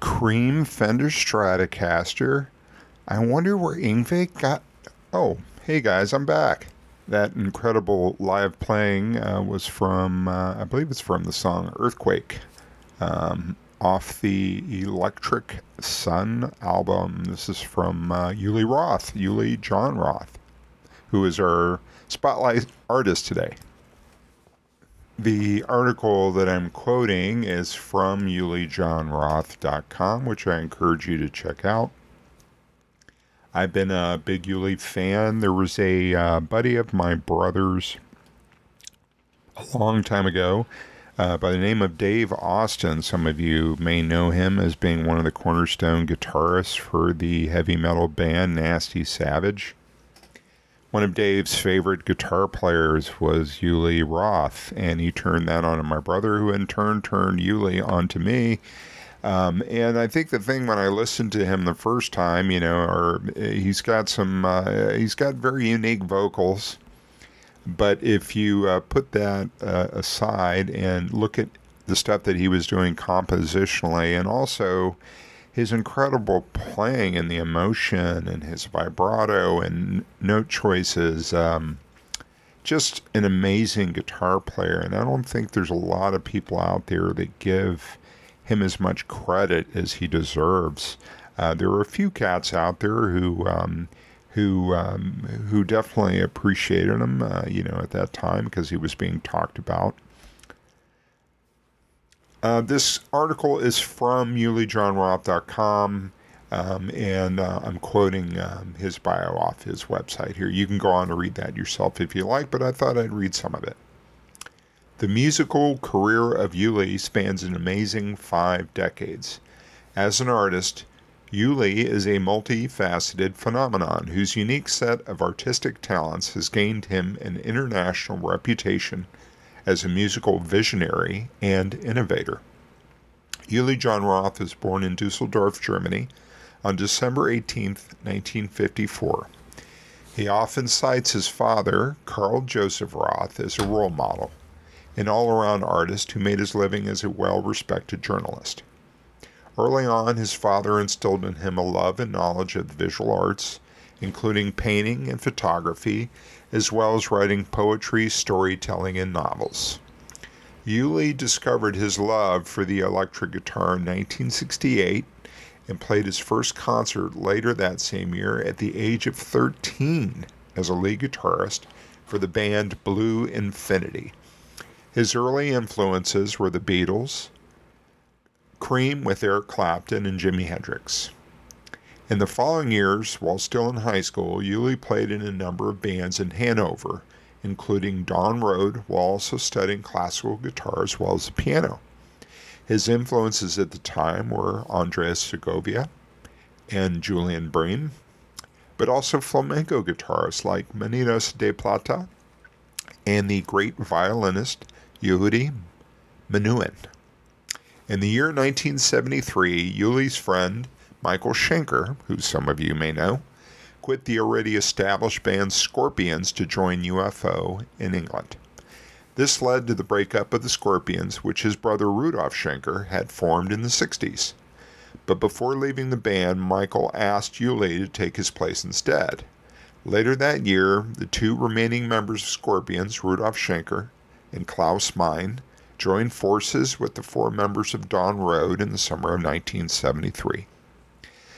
Speaker 1: Cream Fender Stratocaster. I wonder where Yngwie got. Oh, hey guys, I'm back. That incredible live playing uh, was from, uh, I believe it's from the song Earthquake um, off the Electric Sun album. This is from uh, Uli Roth, Yuli Jon Roth, who is our spotlight artist today. The article that I'm quoting is from ulijonroth.com, which I encourage you to check out. I've been a big Uli fan. There was a uh, buddy of my brother's a long time ago uh, by the name of Dave Austin. Some of you may know him as being one of the cornerstone guitarists for the heavy metal band Nasty Savage. One of Dave's favorite guitar players was Yuli Roth, and he turned that on to my brother, who in turn turned Uli onto me. Um, and I think the thing when I listened to him the first time, you know, or he's got some, uh, he's got very unique vocals. But if you uh, put that uh, aside and look at the stuff that he was doing compositionally, and also his incredible playing and the emotion and his vibrato and note choices. Um, just an amazing guitar player, and I don't think there's a lot of people out there that give him as much credit as he deserves. Uh, there are a few cats out there who um, who um, who definitely appreciated him, uh, you know, at that time because he was being talked about. Uh, this article is from ulijonroth.com, um, and uh, I'm quoting um, his bio off his website here. You can go on to read that yourself if you like, but I thought I'd read some of it. The musical career of Yuli spans an amazing five decades. As an artist, Yuli is a multifaceted phenomenon whose unique set of artistic talents has gained him an international reputation as a musical visionary and innovator. Uli Jon Roth was born in Dusseldorf, Germany on December 18, 1954. He often cites his father, Karl Joseph Roth, as a role model, an all around artist who made his living as a well respected journalist. Early on, his father instilled in him a love and knowledge of the visual arts, including painting and photography, as well as writing poetry, storytelling, and novels. Uli discovered his love for the electric guitar in 1968 and played his first concert later that same year at the age of 13 as a lead guitarist for the band Blue Infinity. His early influences were the Beatles, Cream with Eric Clapton and Jimi Hendrix. In the following years, while still in high school, Uli played in a number of bands in Hanover, including Dawn Road, while also studying classical guitar as well as the piano. His influences at the time were Andres Segovia and Julian Bream, but also flamenco guitarists like Manitas de Plata and the great violinist Yehudi Menuhin. In the year 1973, Uli's friend, Michael Schenker, who some of you may know, quit the already established band Scorpions to join UFO in England. This led to the breakup of the Scorpions, which his brother Rudolf Schenker had formed in the 60s. But before leaving the band, Michael asked Uli to take his place instead. Later that year, the two remaining members of Scorpions, Rudolf Schenker and Klaus Meine, joined forces with the four members of Dawn Road in the summer of 1973.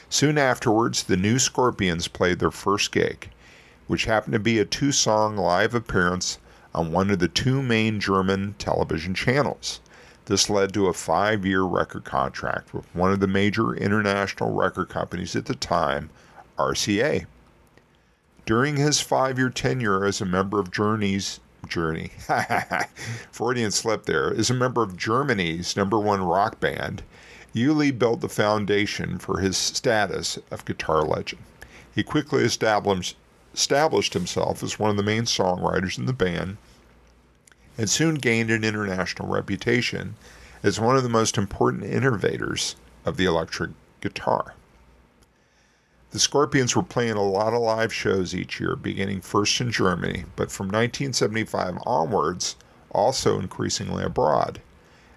Speaker 1: Soon afterwards, the new Scorpions played their first gig, which happened to be a two song live appearance on one of the two main German television channels. This led to a five year record contract with one of the major international record companies at the time, RCA. During his five year tenure as a member of Journey's Journey, (laughs) Freudian slip there, is a member of Germany's number one rock band, Uli built the foundation for his status of guitar legend. He quickly established, established himself as one of the main songwriters in the band and soon gained an international reputation as one of the most important innovators of the electric guitar. The Scorpions were playing a lot of live shows each year, beginning first in Germany, but from 1975 onwards, also increasingly abroad.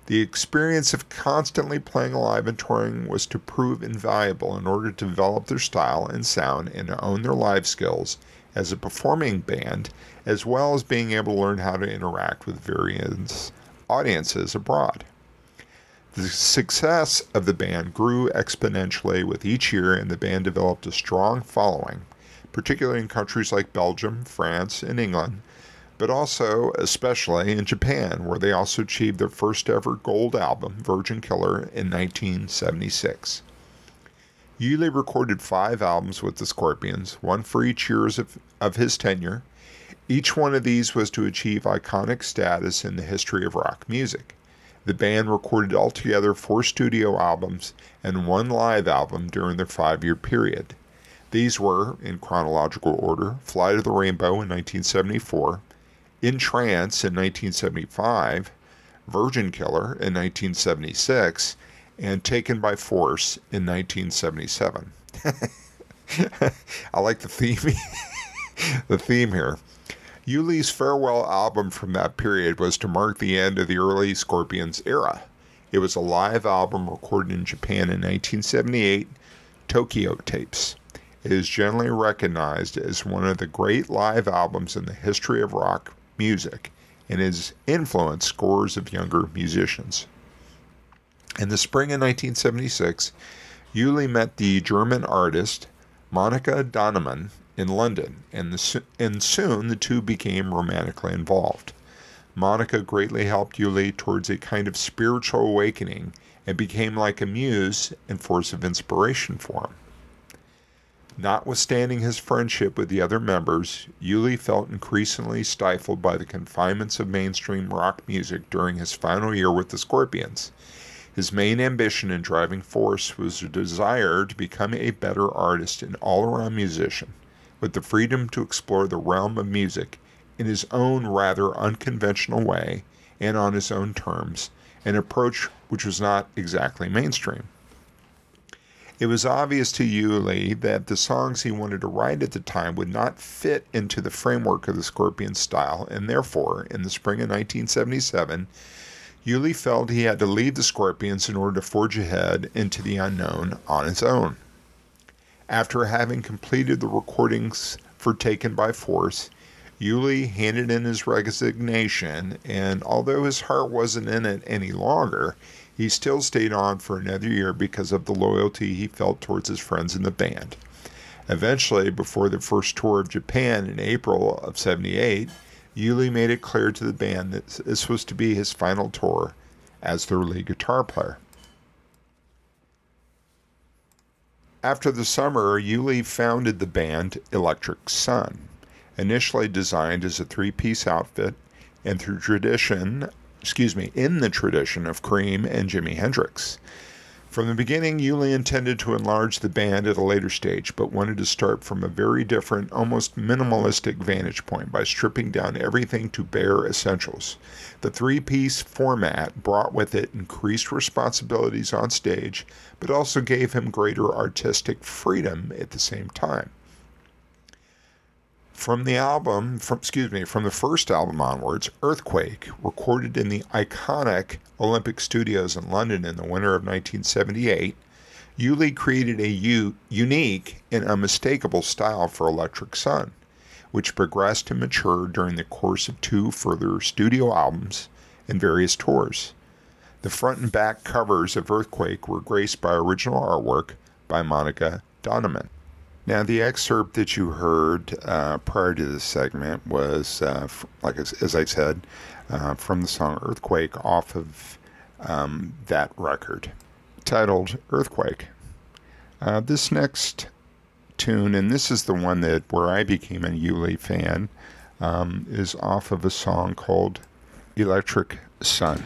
Speaker 1: The experience of constantly playing live and touring was to prove invaluable in order to develop their style and sound and to own their live skills as a performing band, as well as being able to learn how to interact with various audiences abroad. The success of the band grew exponentially with each year, and the band developed a strong following, particularly in countries like Belgium, France, and England, but also, especially in Japan, where they also achieved their first ever gold album, Virgin Killer, in 1976. Yuli recorded five albums with the Scorpions, one for each year of, of his tenure. Each one of these was to achieve iconic status in the history of rock music. The band recorded altogether four studio albums and one live album during their five year period. These were, in chronological order, Fly to the Rainbow in 1974, in Trance in 1975, Virgin Killer in 1976, and Taken by Force in 1977. (laughs) I like the theme (laughs) the theme here. Yuli's farewell album from that period was to mark the end of the early Scorpions era. It was a live album recorded in Japan in 1978, Tokyo Tapes. It is generally recognized as one of the great live albums in the history of rock music and has influenced scores of younger musicians. In the spring of 1976, Yuli met the German artist Monika Dannemann in London, and, the, and soon the two became romantically involved. Monika greatly helped Yuli towards a kind of spiritual awakening and became like a muse and force of inspiration for him. Notwithstanding his friendship with the other members, Yuli felt increasingly stifled by the confinements of mainstream rock music during his final year with the Scorpions. His main ambition and driving force was a desire to become a better artist and all around musician, with the freedom to explore the realm of music in his own rather unconventional way and on his own terms, an approach which was not exactly mainstream. It was obvious to Yuli that the songs he wanted to write at the time would not fit into the framework of the Scorpion style, and therefore, in the spring of 1977, Yuli felt he had to leave the Scorpions in order to forge ahead into the unknown on his own. After having completed the recordings for Taken by Force, Yuli handed in his resignation, and although his heart wasn't in it any longer, he still stayed on for another year because of the loyalty he felt towards his friends in the band. Eventually, before the first tour of Japan in April of 78, Yuli made it clear to the band that this was to be his final tour as their lead guitar player. After the summer, Yuli founded the band Electric Sun, initially designed as a three piece outfit, and through tradition excuse me, in the tradition of Cream and Jimi Hendrix. From the beginning, Yuli intended to enlarge the band at a later stage, but wanted to start from a very different, almost minimalistic vantage point by stripping down everything to bare essentials. The three piece format brought with it increased responsibilities on stage, but also gave him greater artistic freedom at the same time from the album, from excuse me, from the first album onwards, Earthquake, recorded in the iconic Olympic Studios in London in the winter of 1978, Yuli created a u- unique and unmistakable style for Electric Sun, which progressed and matured during the course of two further studio albums and various tours. The front and back covers of Earthquake were graced by original artwork by Monika Dannemann. Now, the excerpt that you heard uh, prior to this segment was, uh, f- like as, as, I said, uh, from the song Earthquake off of um, that record titled Earthquake. Uh, this next tune, and this is the one that where I became a Yuli fan, um, is off of a song called Electric Sun.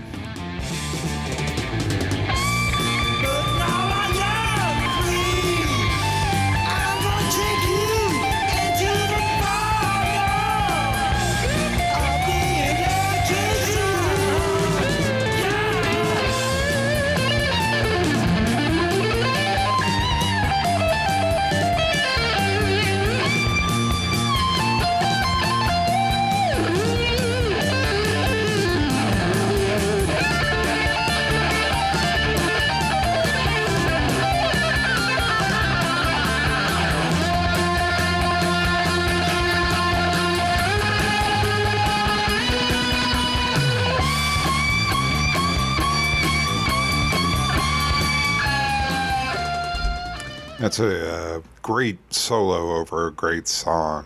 Speaker 1: That's a, a great solo over a great song.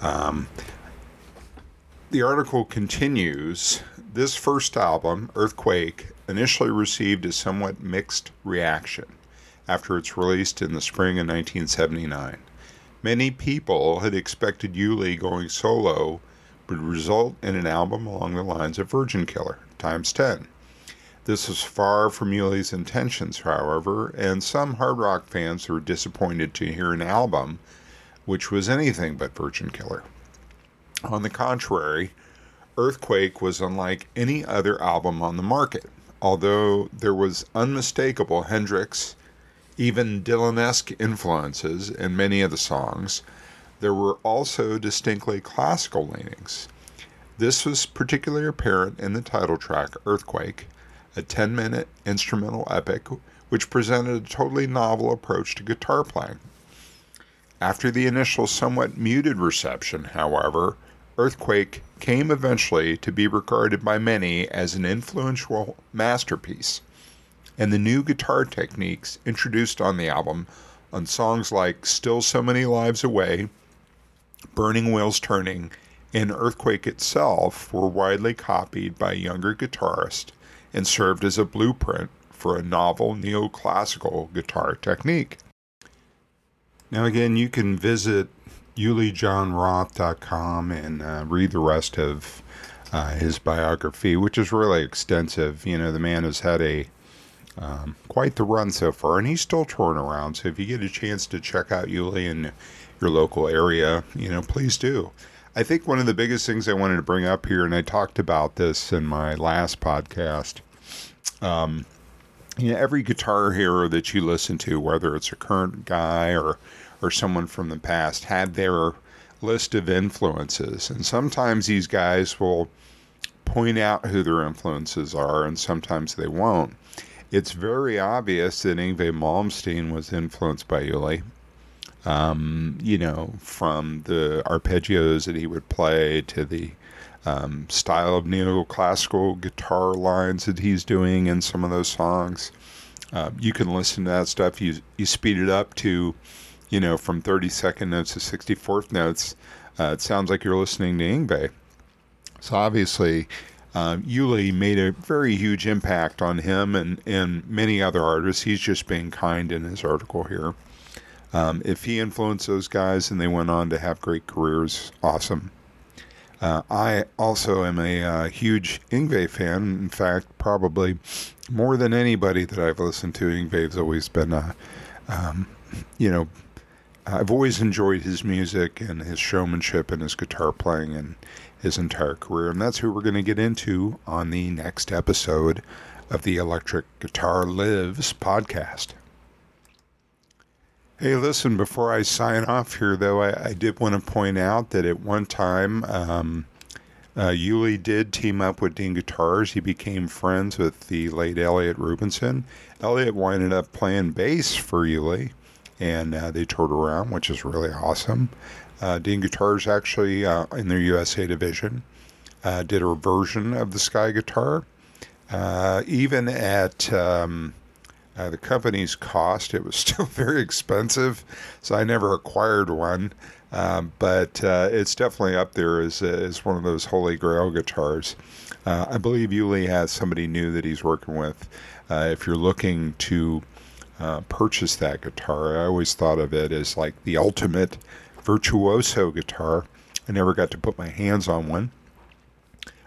Speaker 1: Um, the article continues. This first album, Earthquake, initially received a somewhat mixed reaction after its release in the spring of 1979. Many people had expected Uli going solo would result in an album along the lines of Virgin Killer times 10. This was far from Uli's intentions, however, and some hard rock fans were disappointed to hear an album which was anything but Virgin Killer. On the contrary, Earthquake was unlike any other album on the market, although there was unmistakable Hendrix, even Dylan esque influences in many of the songs. There were also distinctly classical leanings. This was particularly apparent in the title track, Earthquake, a 10 minute instrumental epic which presented a totally novel approach to guitar playing. After the initial somewhat muted reception, however, Earthquake came eventually to be regarded by many as an influential masterpiece, and the new guitar techniques introduced on the album on songs like Still So Many Lives Away, Burning Wheels Turning, and Earthquake itself were widely copied by younger guitarists and served as a blueprint for a novel neoclassical guitar technique. Now, again, you can visit ulijonroth.com and uh, read the rest of uh, his biography, which is really extensive. You know, the man has had a um, quite the run so far, and he's still touring around. So if you get a chance to check out Uli in your local area, you know, please do. I think one of the biggest things I wanted to bring up here, and I talked about this in my last podcast. Um, you know, every guitar hero that you listen to, whether it's a current guy or or someone from the past, had their list of influences, and sometimes these guys will point out who their influences are, and sometimes they won't. It's very obvious that Yngwie Malmsteen was influenced by Uli um, you know, from the arpeggios that he would play to the um, style of neoclassical guitar lines that he's doing in some of those songs. Uh, you can listen to that stuff. You you speed it up to, you know, from 32nd notes to 64th notes. Uh, it sounds like you're listening to Yngwie. So obviously, uh, Uli made a very huge impact on him and, and many other artists. He's just being kind in his article here. Um, if he influenced those guys and they went on to have great careers, awesome. Uh, I also am a uh, huge Yngwie fan. In fact, probably more than anybody that I've listened to, Yngwie's always been a, um, you know, I've always enjoyed his music and his showmanship and his guitar playing and his entire career. And that's who we're going to get into on the next episode of the Electric Guitar Lives podcast. Hey, listen, before I sign off here, though, I, I did want to point out that at one time, um, uh, Uli did team up with Dean Guitars. He became friends with the late Elliott Rubinson. Elliott winded up playing bass for Uli, and uh, they toured around, which is really awesome. Uh, Dean Guitars actually, uh, in their USA division, uh, did a version of the Sky guitar. Uh, even at um, uh, the company's cost. It was (laughs) still very expensive, so I never acquired one. Um, but uh, it's definitely up there as, as one of those holy grail guitars. Uh, I believe Uli has somebody new that he's working with. Uh, if you're looking to uh, purchase that guitar, I always thought of it as like the ultimate virtuoso guitar. I never got to put my hands on one.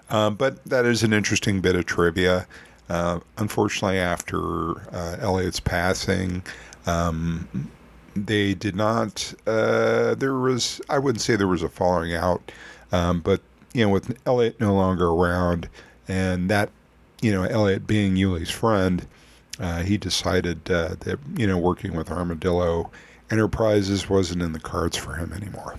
Speaker 1: Uh, but that is an interesting bit of trivia. Uh, unfortunately, after uh, Elliott's passing, um, they did not. Uh, there was, I wouldn't say there was a falling out, um, but you know, with Elliott no longer around, and that, you know, Elliott being Uli's friend, uh, he decided uh, that you know working with Armadillo Enterprises wasn't in the cards for him anymore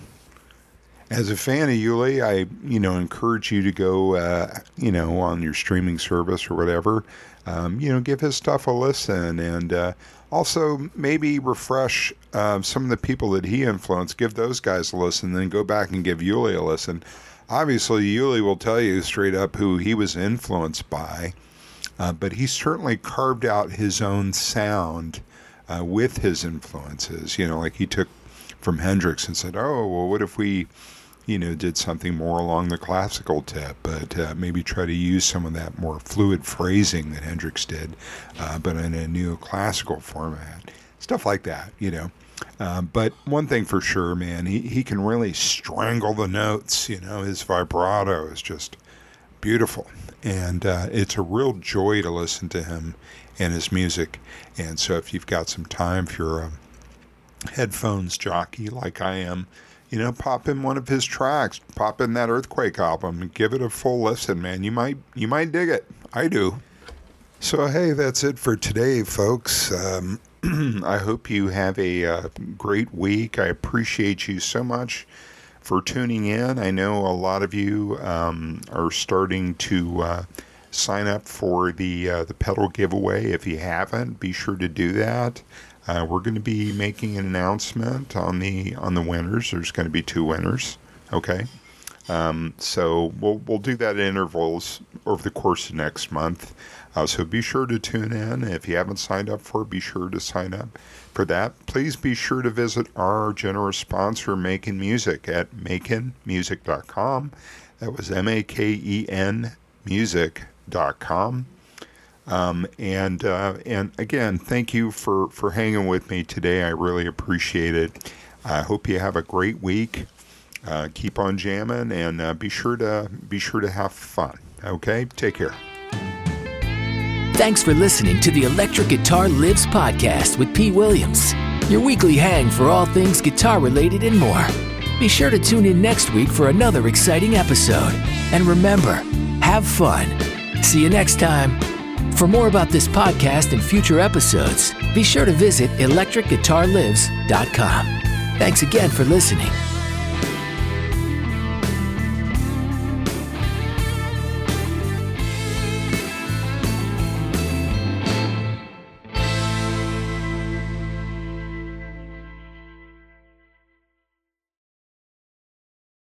Speaker 1: as a fan of Uli, I you know encourage you to go uh, you know on your streaming service or whatever. Um, you know, give his stuff a listen, and uh, also maybe refresh uh, some of the people that he influenced. Give those guys a listen, then go back and give Uli a listen. Obviously, Uli will tell you straight up who he was influenced by, uh, but he certainly carved out his own sound uh, with his influences. You know, like he took from Hendrix and said, "Oh, well, what if we, you know, did something more along the classical tip, but uh, maybe try to use some of that more fluid phrasing that Hendrix did, uh, but in a neoclassical format, stuff like that, you know." Um, but one thing for sure, man, he, he can really strangle the notes. You know, his vibrato is just beautiful. And uh, it's a real joy to listen to him and his music. And so if you've got some time, if you're a headphones jockey like I am, you know, pop in one of his tracks, pop in that Earthquake album, give it a full listen, man. You might you might dig it. I do. So hey, that's it for today, folks. Um, (clears throat) I hope you have a uh, great week. I appreciate you so much for tuning in. I know a lot of you um, are starting to uh, sign up for the uh, the pedal giveaway. If you haven't, be sure to do that. Uh, we're going to be making an announcement on the on the winners. There's going to be two winners. Okay. Um, so we'll we'll do that at intervals over the course of next month. Uh, so be sure to tune in. If you haven't signed up for it, be sure to sign up for that. Please be sure to visit our generous sponsor, Make'n Music, at makenmusic.com. That was M A K E N music.com. Um, and uh, and again, thank you for, for hanging with me today. I really appreciate it. I hope you have a great week. Uh, keep on jamming and uh, be sure to be sure to have fun. Okay, take care.
Speaker 2: Thanks for listening to the Electric Guitar Lives podcast with Pete Williams, your weekly hang for all things guitar related and more. Be sure to tune in next week for another exciting episode. And remember, have fun. See you next time. For more about this podcast and future episodes, be sure to visit electricguitarlives.com. Thanks again for listening.